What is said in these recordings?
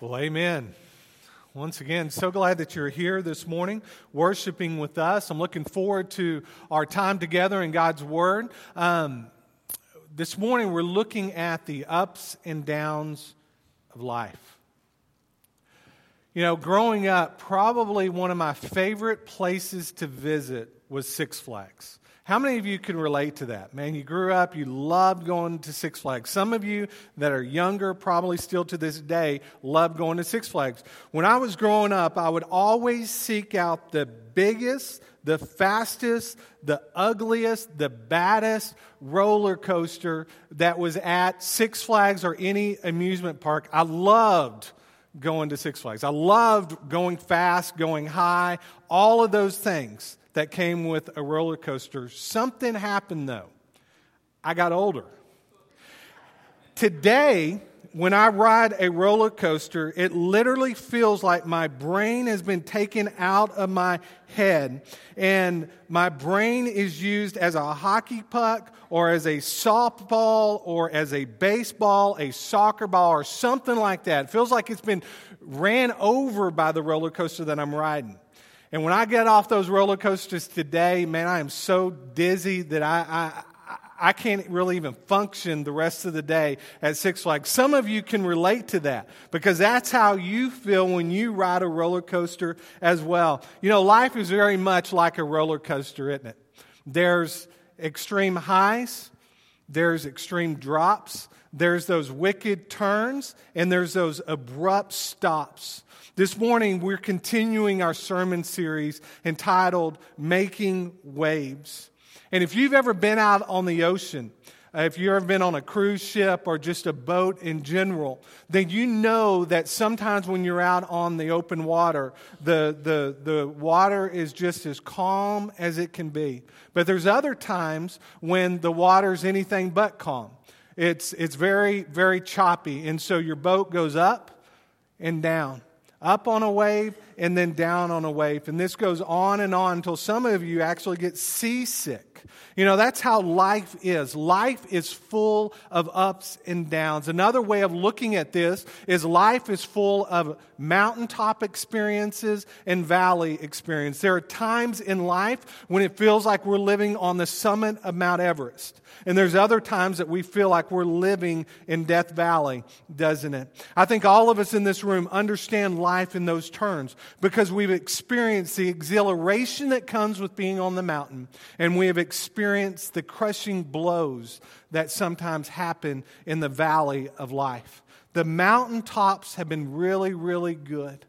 Well, amen. Once again, so glad that you're here this morning worshiping with us. I'm looking forward to our time together in God's Word. Um, this morning, we're looking at the ups and downs of life. You know, growing up, probably one of my favorite places to visit was Six Flags. How many of you can relate to that? Man, you grew up, you loved going to Six Flags. Some of you that are younger, probably still to this day, love going to Six Flags. When I was growing up, I would always seek out the biggest, the fastest, the ugliest, the baddest roller coaster that was at Six Flags or any amusement park. I loved going to Six Flags. I loved going fast, going high, all of those things that came with a roller coaster. Something happened though. I got older. Today, when I ride a roller coaster, it literally feels like my brain has been taken out of my head and my brain is used as a hockey puck or as a softball or as a baseball, a soccer ball, or something like that. It feels like it's been ran over by the roller coaster that I'm riding. And when I get off those roller coasters today, man, I am so dizzy that I, I, I can't really even function the rest of the day at Six Flags. Some of you can relate to that because that's how you feel when you ride a roller coaster as well. You know, life is very much like a roller coaster, isn't it? There's extreme highs, there's extreme drops, there's those wicked turns, and there's those abrupt stops. This morning, we're continuing our sermon series entitled Making Waves. And if you've ever been out on the ocean, uh, if you've ever been on a cruise ship or just a boat in general, then you know that sometimes when you're out on the open water, the, the, the water is just as calm as it can be. But there's other times when the water's anything but calm. It's, it's very, very choppy. And so your boat goes up and down up on a wave and then down on a wave. And this goes on and on until some of you actually get seasick. You know, that's how life is. Life is full of ups and downs. Another way of looking at this is life is full of mountaintop experiences and valley experience. There are times in life when it feels like we're living on the summit of Mount Everest. And there's other times that we feel like we're living in Death Valley, doesn't it? I think all of us in this room understand life in those terms because we've experienced the exhilaration that comes with being on the mountain and we have experienced the crushing blows that sometimes happen in the valley of life. The mountaintops have been really, really good.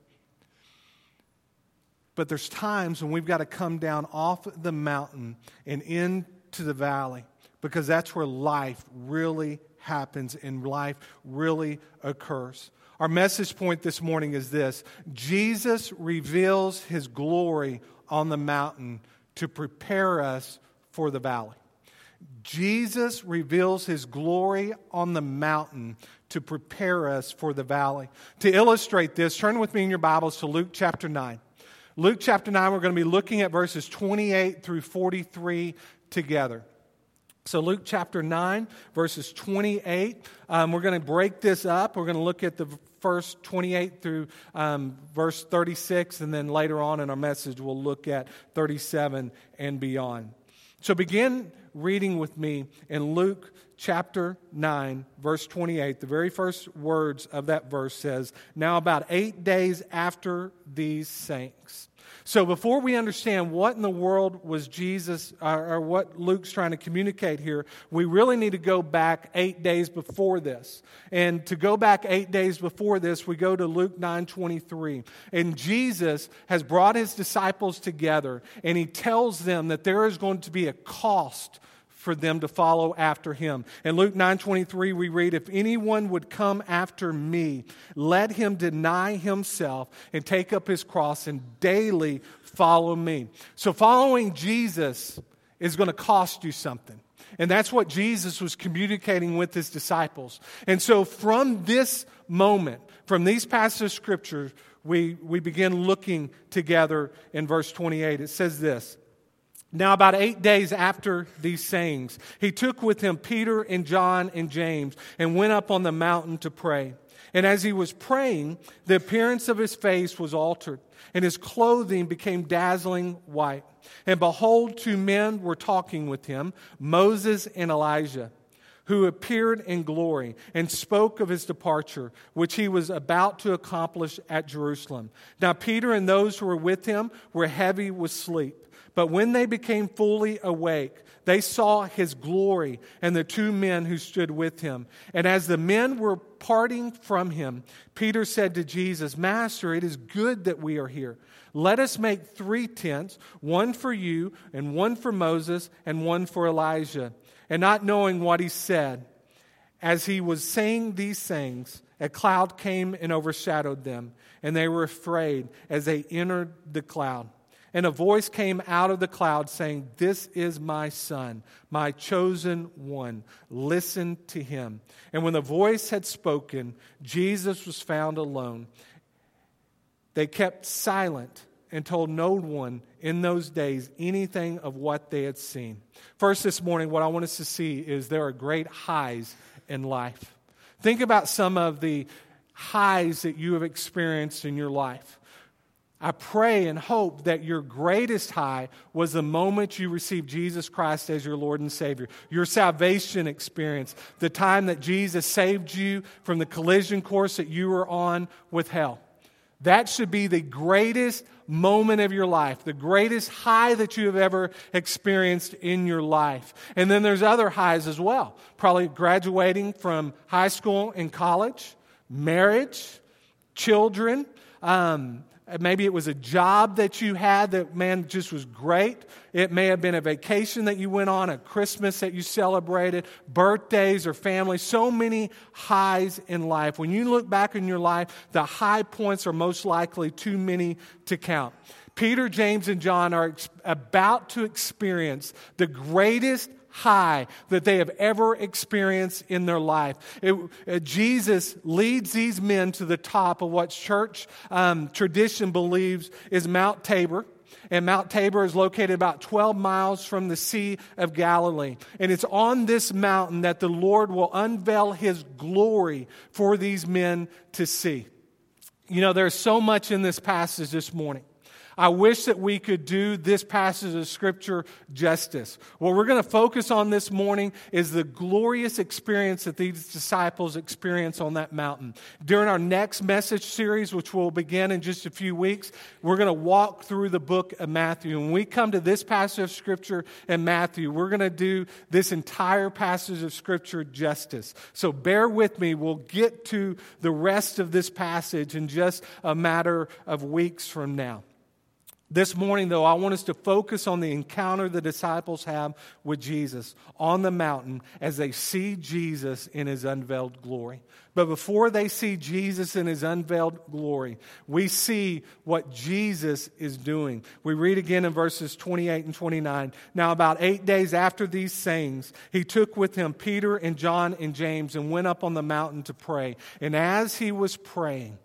But there's times when we've got to come down off the mountain and into the valley because that's where life really happens and life really occurs. Our message point this morning is this Jesus reveals his glory on the mountain to prepare us for the valley. Jesus reveals his glory on the mountain to prepare us for the valley. To illustrate this, turn with me in your Bibles to Luke chapter 9. Luke chapter 9, we're going to be looking at verses 28 through 43 together. So, Luke chapter 9, verses 28. Um, we're going to break this up. We're going to look at the first 28 through um, verse 36, and then later on in our message, we'll look at 37 and beyond. So, begin reading with me in Luke chapter 9, verse 28. The very first words of that verse says, Now, about eight days after these sayings, so before we understand what in the world was Jesus uh, or what Luke's trying to communicate here, we really need to go back eight days before this. And to go back eight days before this, we go to Luke 9 23. And Jesus has brought his disciples together and he tells them that there is going to be a cost for them to follow after him. In Luke 9:23 we read if anyone would come after me let him deny himself and take up his cross and daily follow me. So following Jesus is going to cost you something. And that's what Jesus was communicating with his disciples. And so from this moment, from these passages of scripture, we, we begin looking together in verse 28. It says this now, about eight days after these sayings, he took with him Peter and John and James and went up on the mountain to pray. And as he was praying, the appearance of his face was altered, and his clothing became dazzling white. And behold, two men were talking with him, Moses and Elijah, who appeared in glory and spoke of his departure, which he was about to accomplish at Jerusalem. Now, Peter and those who were with him were heavy with sleep. But when they became fully awake, they saw his glory and the two men who stood with him. And as the men were parting from him, Peter said to Jesus, Master, it is good that we are here. Let us make three tents one for you, and one for Moses, and one for Elijah. And not knowing what he said, as he was saying these things, a cloud came and overshadowed them, and they were afraid as they entered the cloud. And a voice came out of the cloud saying, This is my son, my chosen one. Listen to him. And when the voice had spoken, Jesus was found alone. They kept silent and told no one in those days anything of what they had seen. First, this morning, what I want us to see is there are great highs in life. Think about some of the highs that you have experienced in your life. I pray and hope that your greatest high was the moment you received Jesus Christ as your Lord and Savior. Your salvation experience, the time that Jesus saved you from the collision course that you were on with hell. That should be the greatest moment of your life, the greatest high that you have ever experienced in your life. And then there's other highs as well. Probably graduating from high school and college, marriage, children, um, Maybe it was a job that you had that, man, just was great. It may have been a vacation that you went on, a Christmas that you celebrated, birthdays or family. So many highs in life. When you look back in your life, the high points are most likely too many to count. Peter, James, and John are ex- about to experience the greatest high that they have ever experienced in their life. It, uh, Jesus leads these men to the top of what church um, tradition believes is Mount Tabor. And Mount Tabor is located about 12 miles from the Sea of Galilee. And it's on this mountain that the Lord will unveil his glory for these men to see. You know, there's so much in this passage this morning. I wish that we could do this passage of Scripture justice. What we're going to focus on this morning is the glorious experience that these disciples experience on that mountain. During our next message series, which will begin in just a few weeks, we're going to walk through the book of Matthew. When we come to this passage of Scripture in Matthew, we're going to do this entire passage of Scripture justice. So bear with me. We'll get to the rest of this passage in just a matter of weeks from now. This morning, though, I want us to focus on the encounter the disciples have with Jesus on the mountain as they see Jesus in his unveiled glory. But before they see Jesus in his unveiled glory, we see what Jesus is doing. We read again in verses 28 and 29. Now, about eight days after these sayings, he took with him Peter and John and James and went up on the mountain to pray. And as he was praying,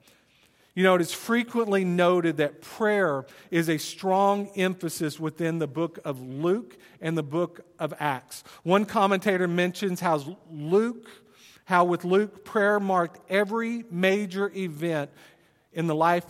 you know, it is frequently noted that prayer is a strong emphasis within the book of Luke and the book of Acts. One commentator mentions how Luke, how with Luke, prayer marked every major event in the life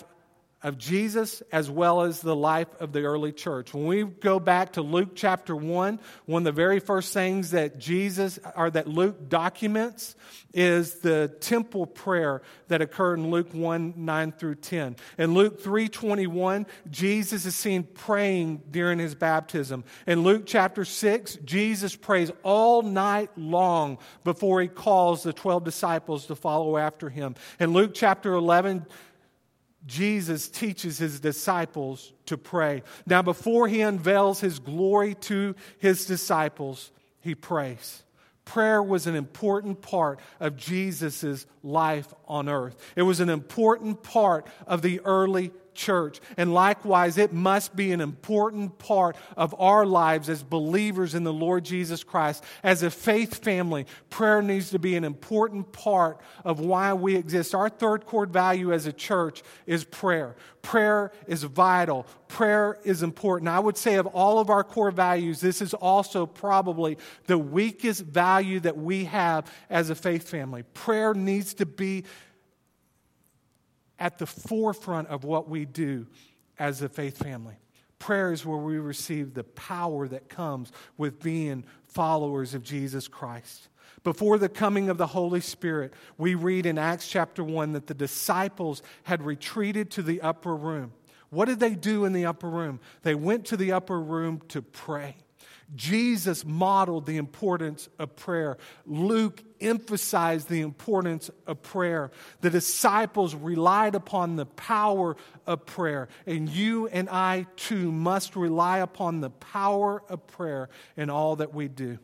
of Jesus as well as the life of the early church. When we go back to Luke chapter 1, one of the very first things that Jesus or that Luke documents is the temple prayer that occurred in Luke 1 9 through 10. In Luke 3 21, Jesus is seen praying during his baptism. In Luke chapter 6, Jesus prays all night long before he calls the 12 disciples to follow after him. In Luke chapter 11, Jesus teaches his disciples to pray. Now, before he unveils his glory to his disciples, he prays. Prayer was an important part of Jesus' life on earth. It was an important part of the early church. And likewise, it must be an important part of our lives as believers in the Lord Jesus Christ. As a faith family, prayer needs to be an important part of why we exist. Our third core value as a church is prayer. Prayer is vital. Prayer is important. I would say, of all of our core values, this is also probably the weakest value that we have as a faith family. Prayer needs to be at the forefront of what we do as a faith family. Prayer is where we receive the power that comes with being followers of Jesus Christ. Before the coming of the Holy Spirit, we read in Acts chapter 1 that the disciples had retreated to the upper room. What did they do in the upper room? They went to the upper room to pray. Jesus modeled the importance of prayer. Luke emphasized the importance of prayer. The disciples relied upon the power of prayer. And you and I too must rely upon the power of prayer in all that we do.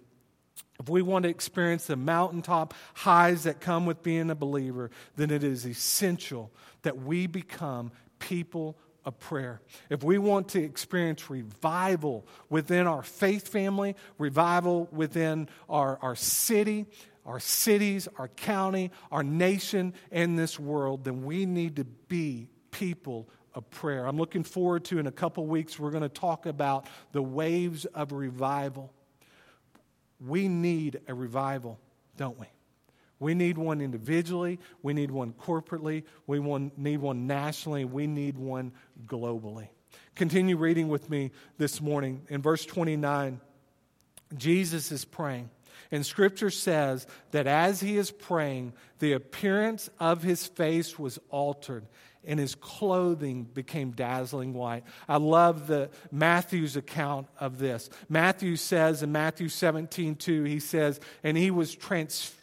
If we want to experience the mountaintop highs that come with being a believer, then it is essential that we become people of prayer. If we want to experience revival within our faith family, revival within our, our city, our cities, our county, our nation, and this world, then we need to be people of prayer. I'm looking forward to in a couple weeks, we're going to talk about the waves of revival. We need a revival, don't we? We need one individually, we need one corporately, we need one nationally, we need one globally. Continue reading with me this morning. In verse 29, Jesus is praying. And scripture says that as he is praying, the appearance of his face was altered and his clothing became dazzling white. I love the Matthew's account of this. Matthew says in Matthew 17, 2, he says, and he was transfigured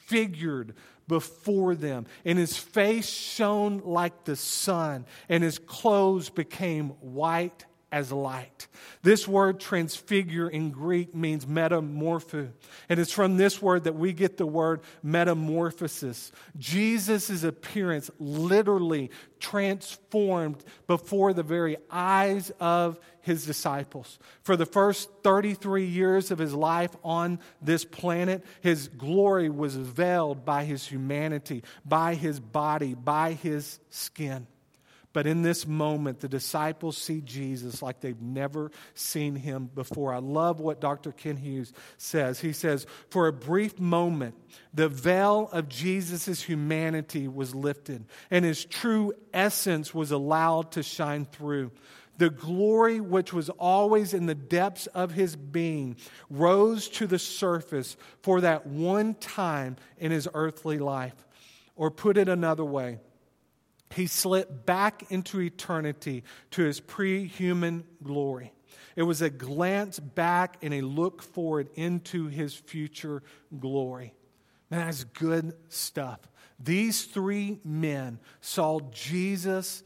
before them, and his face shone like the sun, and his clothes became white as light. This word transfigure in Greek means metamorpho. And it's from this word that we get the word metamorphosis. Jesus' appearance literally transformed before the very eyes of his disciples. For the first 33 years of his life on this planet, his glory was veiled by his humanity, by his body, by his skin. But in this moment, the disciples see Jesus like they've never seen him before. I love what Dr. Kent Hughes says. He says, For a brief moment, the veil of Jesus' humanity was lifted, and his true essence was allowed to shine through. The glory which was always in the depths of his being rose to the surface for that one time in his earthly life. Or put it another way, he slipped back into eternity to his pre human glory. It was a glance back and a look forward into his future glory. Man, that's good stuff. These three men saw Jesus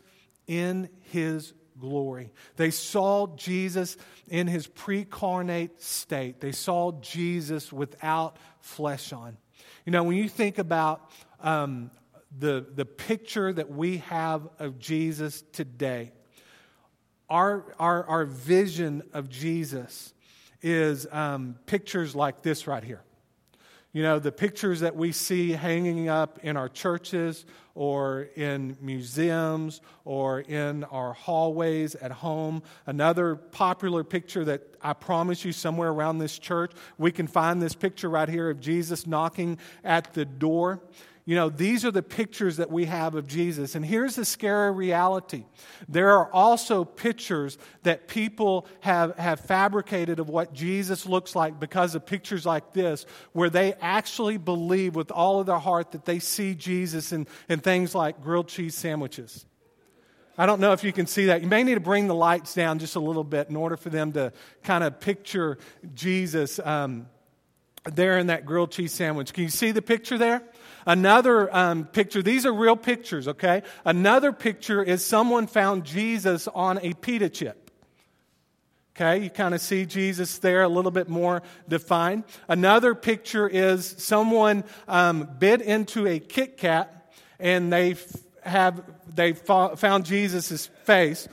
in his glory. They saw Jesus in his precarnate state. They saw Jesus without flesh on. You know, when you think about um, the, the picture that we have of Jesus today, our, our, our vision of Jesus is um, pictures like this right here. You know, the pictures that we see hanging up in our churches or in museums or in our hallways at home. Another popular picture that I promise you somewhere around this church, we can find this picture right here of Jesus knocking at the door. You know, these are the pictures that we have of Jesus. And here's the scary reality there are also pictures that people have, have fabricated of what Jesus looks like because of pictures like this, where they actually believe with all of their heart that they see Jesus in, in things like grilled cheese sandwiches. I don't know if you can see that. You may need to bring the lights down just a little bit in order for them to kind of picture Jesus um, there in that grilled cheese sandwich. Can you see the picture there? Another um, picture, these are real pictures, okay? Another picture is someone found Jesus on a pita chip. Okay, you kind of see Jesus there a little bit more defined. Another picture is someone um, bit into a Kit Kat and they have they found Jesus' face.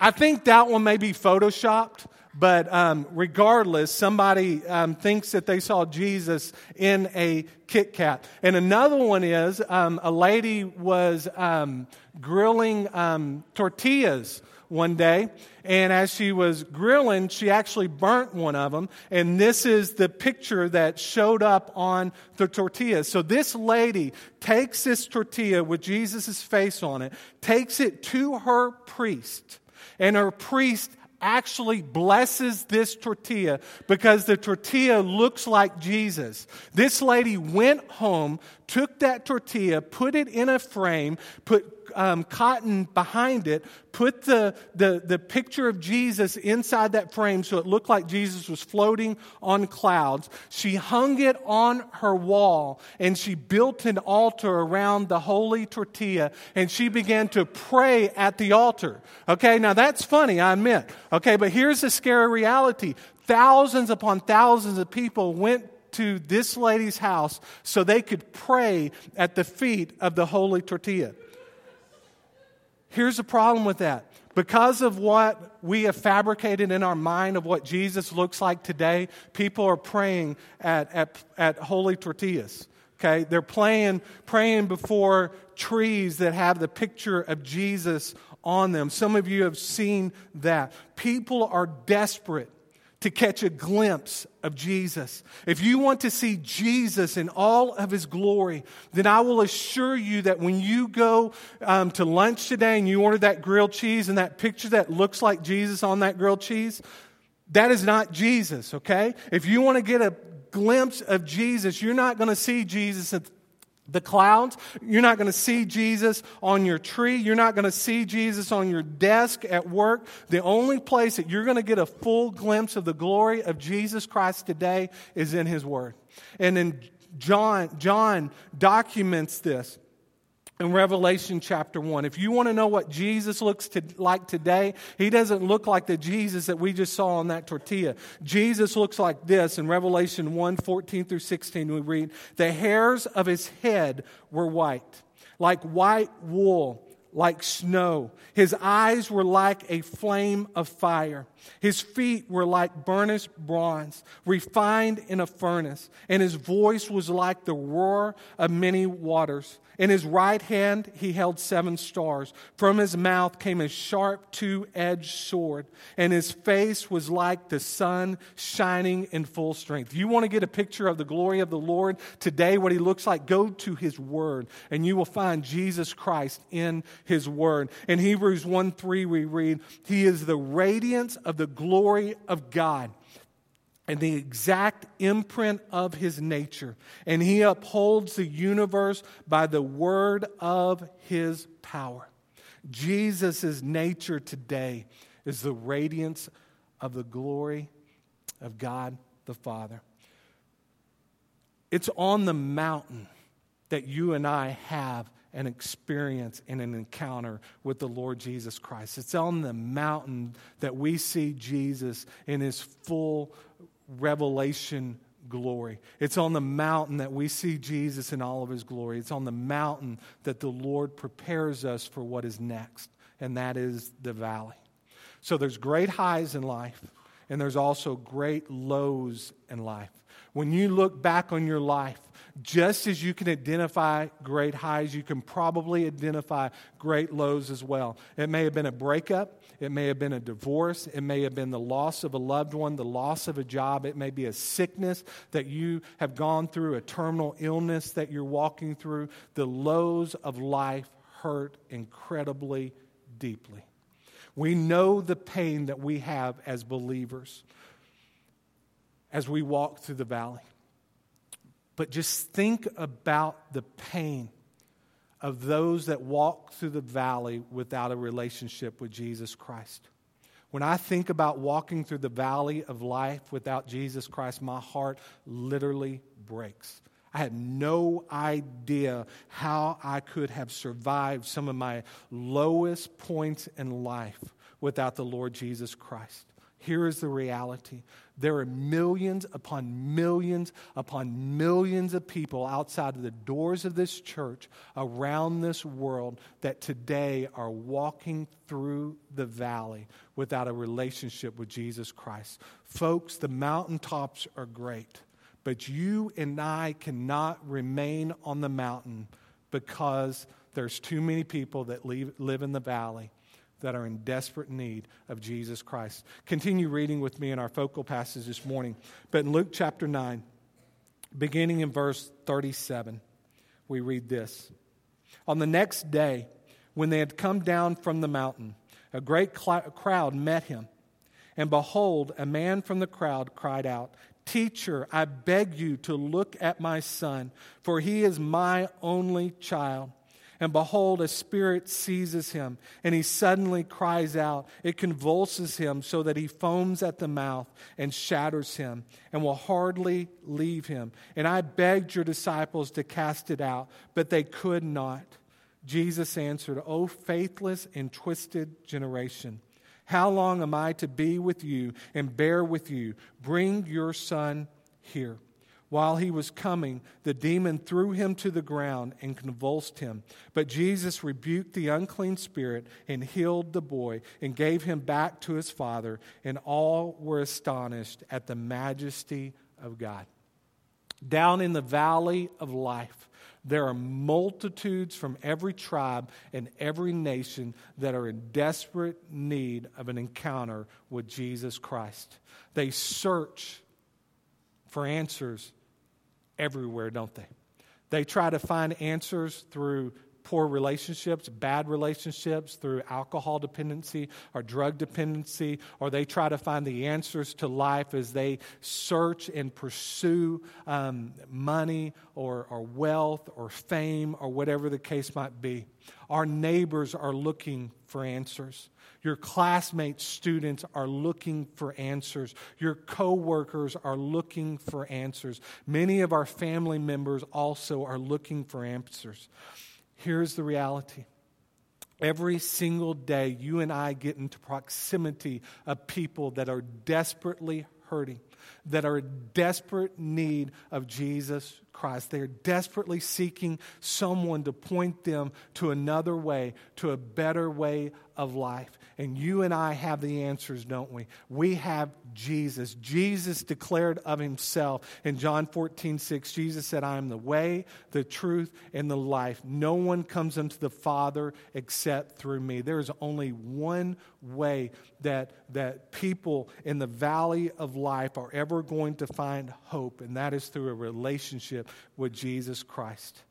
I think that one may be photoshopped but um, regardless, somebody um, thinks that they saw Jesus in a Kit Kat. And another one is um, a lady was um, grilling um, tortillas one day. And as she was grilling, she actually burnt one of them. And this is the picture that showed up on the tortilla. So this lady takes this tortilla with Jesus' face on it, takes it to her priest, and her priest actually blesses this tortilla because the tortilla looks like Jesus. This lady went home, took that tortilla, put it in a frame, put um, cotton behind it, put the, the, the picture of Jesus inside that frame so it looked like Jesus was floating on clouds. She hung it on her wall and she built an altar around the holy tortilla and she began to pray at the altar. Okay, now that's funny, I admit. Okay, but here's the scary reality thousands upon thousands of people went to this lady's house so they could pray at the feet of the holy tortilla. Here's the problem with that. Because of what we have fabricated in our mind of what Jesus looks like today, people are praying at, at, at holy tortillas. Okay? They're playing, praying before trees that have the picture of Jesus on them. Some of you have seen that. People are desperate to catch a glimpse of Jesus. If you want to see Jesus in all of his glory, then I will assure you that when you go um, to lunch today and you order that grilled cheese and that picture that looks like Jesus on that grilled cheese, that is not Jesus, okay? If you want to get a glimpse of Jesus, you're not going to see Jesus at the clouds. You're not going to see Jesus on your tree. You're not going to see Jesus on your desk at work. The only place that you're going to get a full glimpse of the glory of Jesus Christ today is in His Word. And then John, John documents this in Revelation chapter 1. If you want to know what Jesus looks to, like today, he doesn't look like the Jesus that we just saw on that tortilla. Jesus looks like this in Revelation 1 14 through 16. We read, The hairs of his head were white, like white wool like snow. His eyes were like a flame of fire. His feet were like burnished bronze, refined in a furnace. And his voice was like the roar of many waters. In his right hand he held seven stars. From his mouth came a sharp two edged sword, and his face was like the sun shining in full strength. You want to get a picture of the glory of the Lord today, what he looks like? Go to his word, and you will find Jesus Christ in his word. In Hebrews 1 3, we read, He is the radiance of the glory of God and the exact imprint of his nature. And he upholds the universe by the word of his power. Jesus' nature today is the radiance of the glory of God the Father. It's on the mountain that you and I have an experience and an encounter with the Lord Jesus Christ. It's on the mountain that we see Jesus in his full revelation glory. It's on the mountain that we see Jesus in all of his glory. It's on the mountain that the Lord prepares us for what is next, and that is the valley. So there's great highs in life, and there's also great lows in life. When you look back on your life, just as you can identify great highs, you can probably identify great lows as well. It may have been a breakup, it may have been a divorce, it may have been the loss of a loved one, the loss of a job, it may be a sickness that you have gone through, a terminal illness that you're walking through. The lows of life hurt incredibly deeply. We know the pain that we have as believers as we walk through the valley. But just think about the pain of those that walk through the valley without a relationship with Jesus Christ. When I think about walking through the valley of life without Jesus Christ, my heart literally breaks. I had no idea how I could have survived some of my lowest points in life without the Lord Jesus Christ. Here is the reality there are millions upon millions upon millions of people outside of the doors of this church around this world that today are walking through the valley without a relationship with Jesus Christ. Folks, the mountaintops are great, but you and I cannot remain on the mountain because there's too many people that leave, live in the valley that are in desperate need of Jesus Christ. Continue reading with me in our focal passage this morning. But in Luke chapter 9, beginning in verse 37, we read this On the next day, when they had come down from the mountain, a great cl- crowd met him. And behold, a man from the crowd cried out, Teacher, I beg you to look at my son, for he is my only child. And behold, a spirit seizes him, and he suddenly cries out. It convulses him so that he foams at the mouth and shatters him, and will hardly leave him. And I begged your disciples to cast it out, but they could not. Jesus answered, O faithless and twisted generation, how long am I to be with you and bear with you? Bring your son here. While he was coming, the demon threw him to the ground and convulsed him. But Jesus rebuked the unclean spirit and healed the boy and gave him back to his father, and all were astonished at the majesty of God. Down in the valley of life, there are multitudes from every tribe and every nation that are in desperate need of an encounter with Jesus Christ. They search for answers everywhere, don't they? They try to find answers through poor relationships, bad relationships, through alcohol dependency or drug dependency, or they try to find the answers to life as they search and pursue um, money or, or wealth or fame or whatever the case might be. Our neighbors are looking for answers. Your classmates, students are looking for answers. Your coworkers are looking for answers. Many of our family members also are looking for answers. Here's the reality. Every single day, you and I get into proximity of people that are desperately hurting, that are in desperate need of Jesus Christ. They are desperately seeking someone to point them to another way, to a better way of life. And you and I have the answers, don't we? We have Jesus. Jesus declared of himself in John 14, 6, Jesus said, I am the way, the truth, and the life. No one comes unto the Father except through me. There is only one way that, that people in the valley of life are ever going to find hope, and that is through a relationship with Jesus Christ.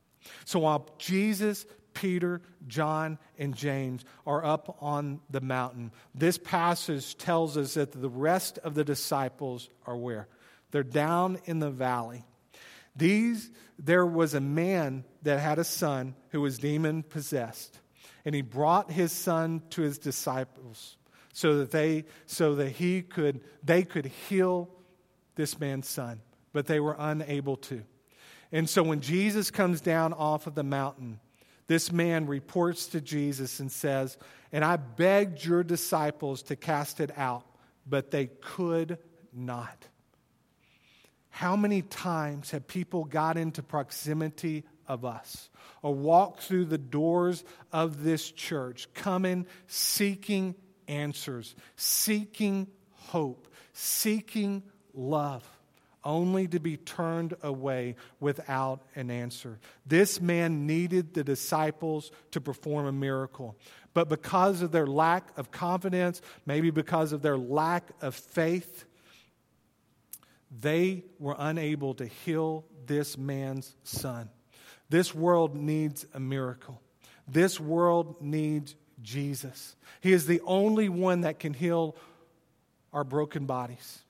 So while Jesus Peter, John, and James are up on the mountain. This passage tells us that the rest of the disciples are where? They're down in the valley. These, there was a man that had a son who was demon possessed, and he brought his son to his disciples so that they, so that he could, they could heal this man's son, but they were unable to. And so when Jesus comes down off of the mountain, this man reports to Jesus and says, And I begged your disciples to cast it out, but they could not. How many times have people got into proximity of us or walked through the doors of this church, coming seeking answers, seeking hope, seeking love? Only to be turned away without an answer. This man needed the disciples to perform a miracle. But because of their lack of confidence, maybe because of their lack of faith, they were unable to heal this man's son. This world needs a miracle. This world needs Jesus. He is the only one that can heal our broken bodies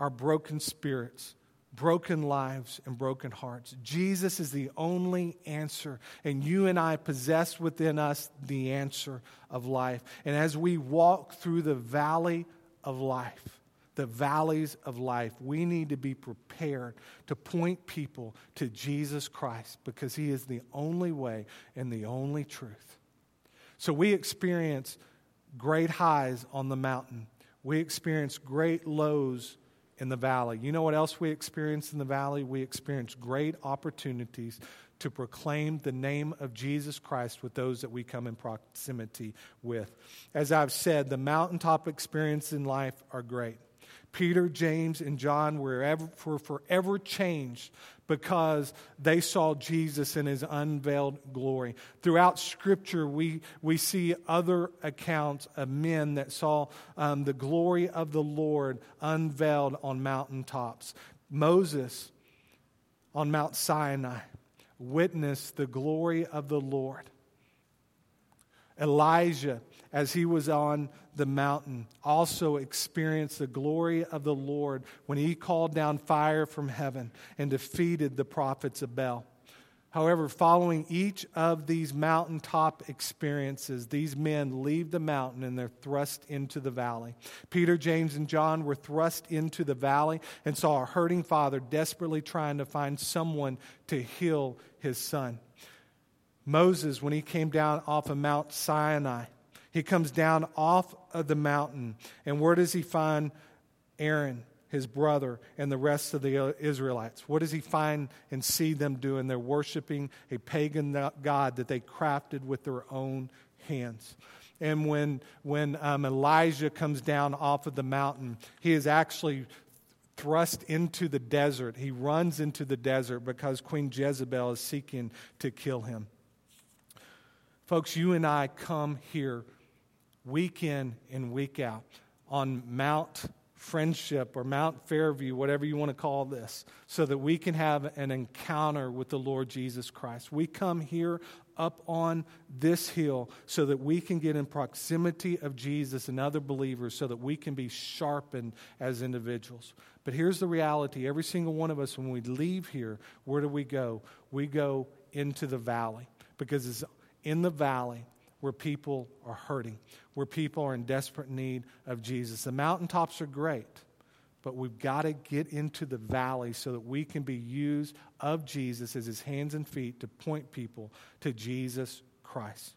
our broken spirits, broken lives, and broken hearts. Jesus is the only answer, and you and I possess within us the answer of life. And as we walk through the valley of life, the valleys of life, we need to be prepared to point people to Jesus Christ because He is the only way and the only truth. So we experience great highs on the mountain, we experience great lows in the valley. You know what else we experience in the valley? We experience great opportunities to proclaim the name of Jesus Christ with those that we come in proximity with. As I've said, the mountaintop experiences in life are great. Peter, James, and John were, ever, were forever changed because they saw Jesus in his unveiled glory. Throughout Scripture, we, we see other accounts of men that saw um, the glory of the Lord unveiled on mountaintops. Moses on Mount Sinai witnessed the glory of the Lord. Elijah, as he was on the mountain, also experienced the glory of the Lord when he called down fire from heaven and defeated the prophets of Baal. However, following each of these mountaintop experiences, these men leave the mountain and they're thrust into the valley. Peter, James, and John were thrust into the valley and saw a hurting father desperately trying to find someone to heal his son. Moses, when he came down off of Mount Sinai, he comes down off of the mountain, and where does he find Aaron? his brother, and the rest of the Israelites. What does he find and see them doing? They're worshiping a pagan God that they crafted with their own hands. And when, when um, Elijah comes down off of the mountain, he is actually thrust into the desert. He runs into the desert because Queen Jezebel is seeking to kill him. Folks, you and I come here week in and week out on Mount friendship or Mount Fairview, whatever you want to call this, so that we can have an encounter with the Lord Jesus Christ. We come here up on this hill so that we can get in proximity of Jesus and other believers so that we can be sharpened as individuals. But here's the reality every single one of us, when we leave here, where do we go? We go into the valley because it's in the valley where people are hurting, where people are in desperate need of Jesus. The mountaintops are great, but we've got to get into the valley so that we can be used of Jesus as his hands and feet to point people to Jesus Christ.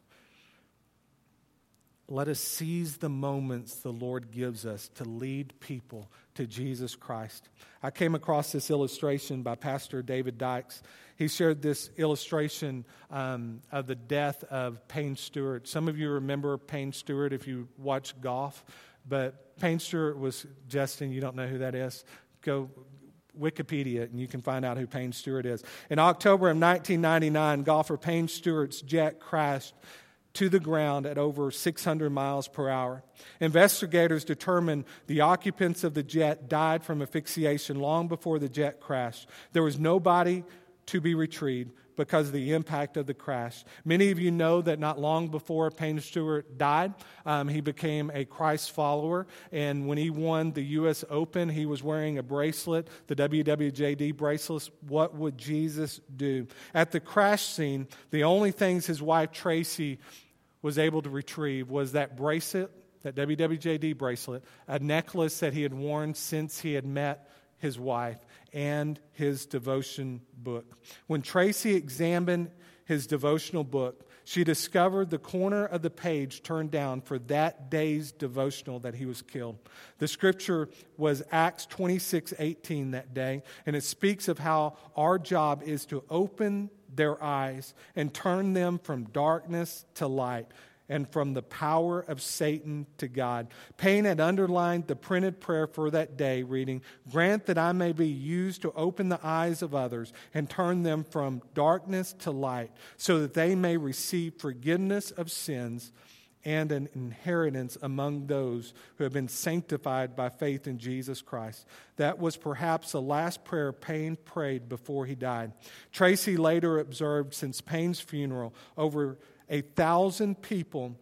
Let us seize the moments the Lord gives us to lead people to Jesus Christ. I came across this illustration by Pastor David Dykes. He shared this illustration um, of the death of Payne Stewart. Some of you remember Payne Stewart if you watch golf, but Payne Stewart was, Justin, you don't know who that is? Go Wikipedia and you can find out who Payne Stewart is. In October of 1999, golfer Payne Stewart's jet crashed to the ground at over 600 miles per hour. Investigators determined the occupants of the jet died from asphyxiation long before the jet crashed. There was nobody to be retrieved because of the impact of the crash. Many of you know that not long before Payne Stewart died, um, he became a Christ follower. And when he won the U.S. Open, he was wearing a bracelet, the WWJD bracelet. What would Jesus do? At the crash scene, the only things his wife Tracy was able to retrieve was that bracelet, that WWJD bracelet, a necklace that he had worn since he had met his wife, and his devotion book. When Tracy examined his devotional book, she discovered the corner of the page turned down for that day's devotional that he was killed. The scripture was Acts 26 18 that day, and it speaks of how our job is to open their eyes and turn them from darkness to light and from the power of Satan to God. Payne had underlined the printed prayer for that day, reading, Grant that I may be used to open the eyes of others and turn them from darkness to light, so that they may receive forgiveness of sins and an inheritance among those who have been sanctified by faith in Jesus Christ. That was perhaps the last prayer Payne prayed before he died. Tracy later observed since Payne's funeral, over a thousand people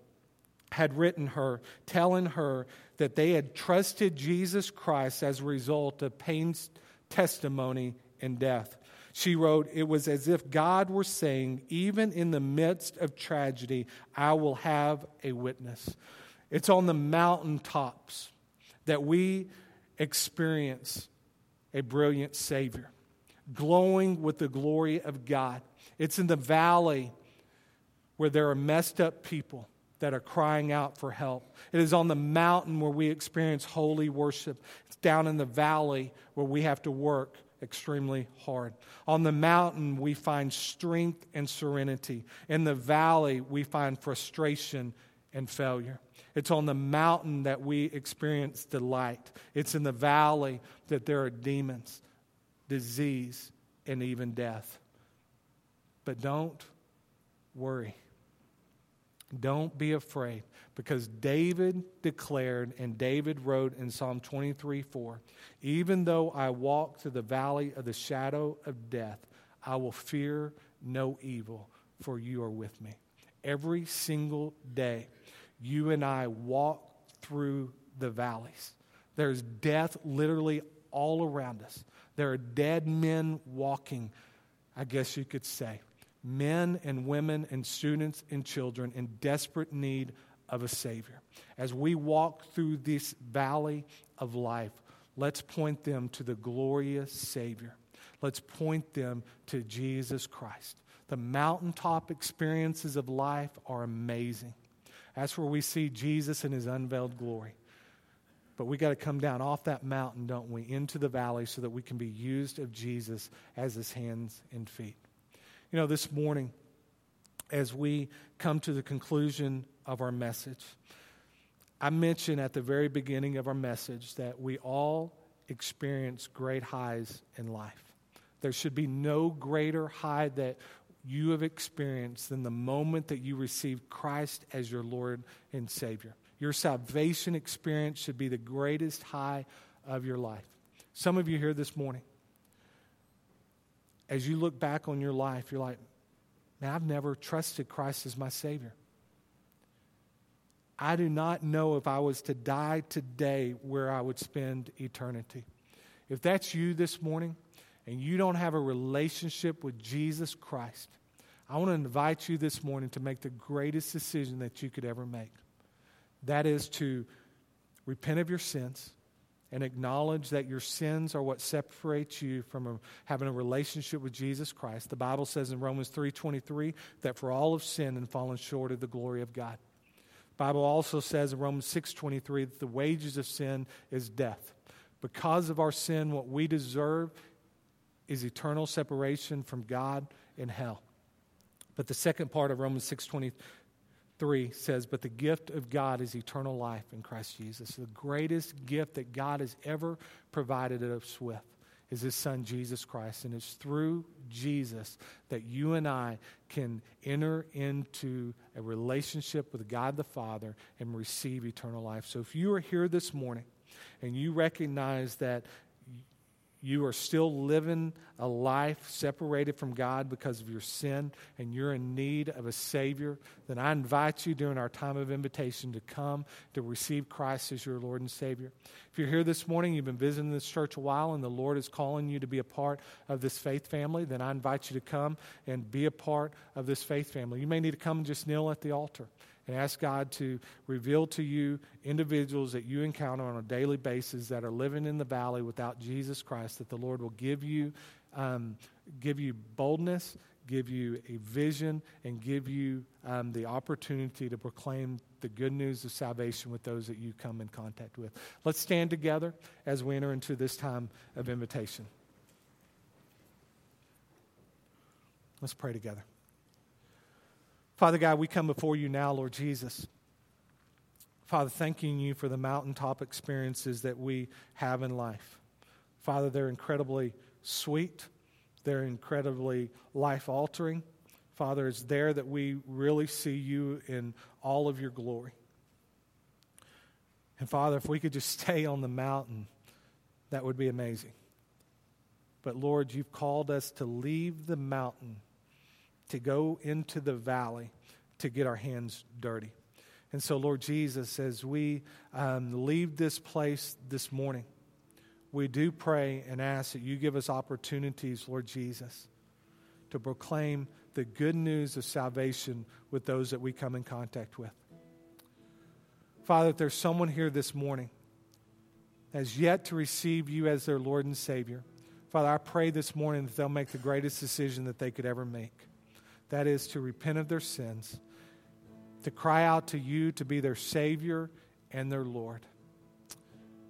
had written her, telling her that they had trusted Jesus Christ as a result of Payne's testimony and death. She wrote, It was as if God were saying, Even in the midst of tragedy, I will have a witness. It's on the mountaintops that we experience a brilliant Savior, glowing with the glory of God. It's in the valley where there are messed up people that are crying out for help. It is on the mountain where we experience holy worship. It's down in the valley where we have to work extremely hard. On the mountain, we find strength and serenity. In the valley, we find frustration and failure. It's on the mountain that we experience delight. It's in the valley that there are demons, disease, and even death. But don't worry. Don't be afraid because David declared and David wrote in Psalm 23 4 Even though I walk through the valley of the shadow of death, I will fear no evil, for you are with me. Every single day, you and I walk through the valleys. There's death literally all around us. There are dead men walking, I guess you could say. Men and women and students and children in desperate need of a Savior. As we walk through this valley of life, let's point them to the glorious Savior. Let's point them to Jesus Christ. The mountaintop experiences of life are amazing. That's where we see Jesus in his unveiled glory. But we got to come down off that mountain, don't we, into the valley so that we can be used of Jesus as his hands and feet. You know, this morning, as we come to the conclusion of our message, I mentioned at the very beginning of our message that we all experience great highs in life. There should be no greater high that you have experienced than the moment that you received Christ as your Lord and Savior. Your salvation experience should be the greatest high of your life. Some of you here this morning, as you look back on your life, you're like, man, I've never trusted Christ as my Savior. I do not know if I was to die today where I would spend eternity. If that's you this morning, and you don't have a relationship with Jesus Christ, I want to invite you this morning to make the greatest decision that you could ever make. That is to repent of your sins and acknowledge that your sins are what separates you from a, having a relationship with Jesus Christ. The Bible says in Romans 3:23 that for all have sinned and fallen short of the glory of God. The Bible also says in Romans 6:23 that the wages of sin is death. Because of our sin, what we deserve is eternal separation from God in hell. But the second part of Romans 6:23 says, "But the gift of God is eternal life in Christ Jesus." The greatest gift that God has ever provided us with is his son Jesus Christ, and it's through Jesus that you and I can enter into a relationship with God the Father and receive eternal life. So if you are here this morning and you recognize that you are still living a life separated from God because of your sin and you're in need of a Savior, then I invite you during our time of invitation to come to receive Christ as your Lord and Savior. If you're here this morning, you've been visiting this church a while, and the Lord is calling you to be a part of this faith family, then I invite you to come and be a part of this faith family. You may need to come and just kneel at the altar and ask God to reveal to you individuals that you encounter on a daily basis that are living in the valley without Jesus Christ, that the Lord will give you, um, give you boldness, give you a vision, and give you um, the opportunity to proclaim the good news of salvation with those that you come in contact with. Let's stand together as we enter into this time of invitation. Let's pray together. Father God, we come before you now, Lord Jesus. Father, thanking you for the mountaintop experiences that we have in life. Father, they're incredibly sweet, they're incredibly life altering. Father, it's there that we really see you in all of your glory. And Father, if we could just stay on the mountain, that would be amazing. But Lord, you've called us to leave the mountain to go into the valley to get our hands dirty. And so, Lord Jesus, as we um, leave this place this morning, we do pray and ask that you give us opportunities, Lord Jesus, to proclaim the good news of salvation with those that we come in contact with. Father, if there's someone here this morning has yet to receive you as their Lord and Savior, Father, I pray this morning that they'll make the greatest decision that they could ever make. That is to repent of their sins, to cry out to you to be their Savior and their Lord.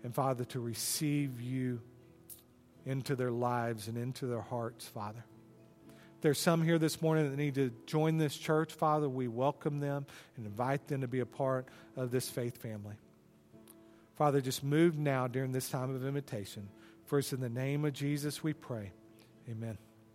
And Father, to receive you into their lives and into their hearts, Father. there's some here this morning that need to join this church, Father, we welcome them and invite them to be a part of this faith family. Father, just move now during this time of invitation. First, in the name of Jesus, we pray. Amen.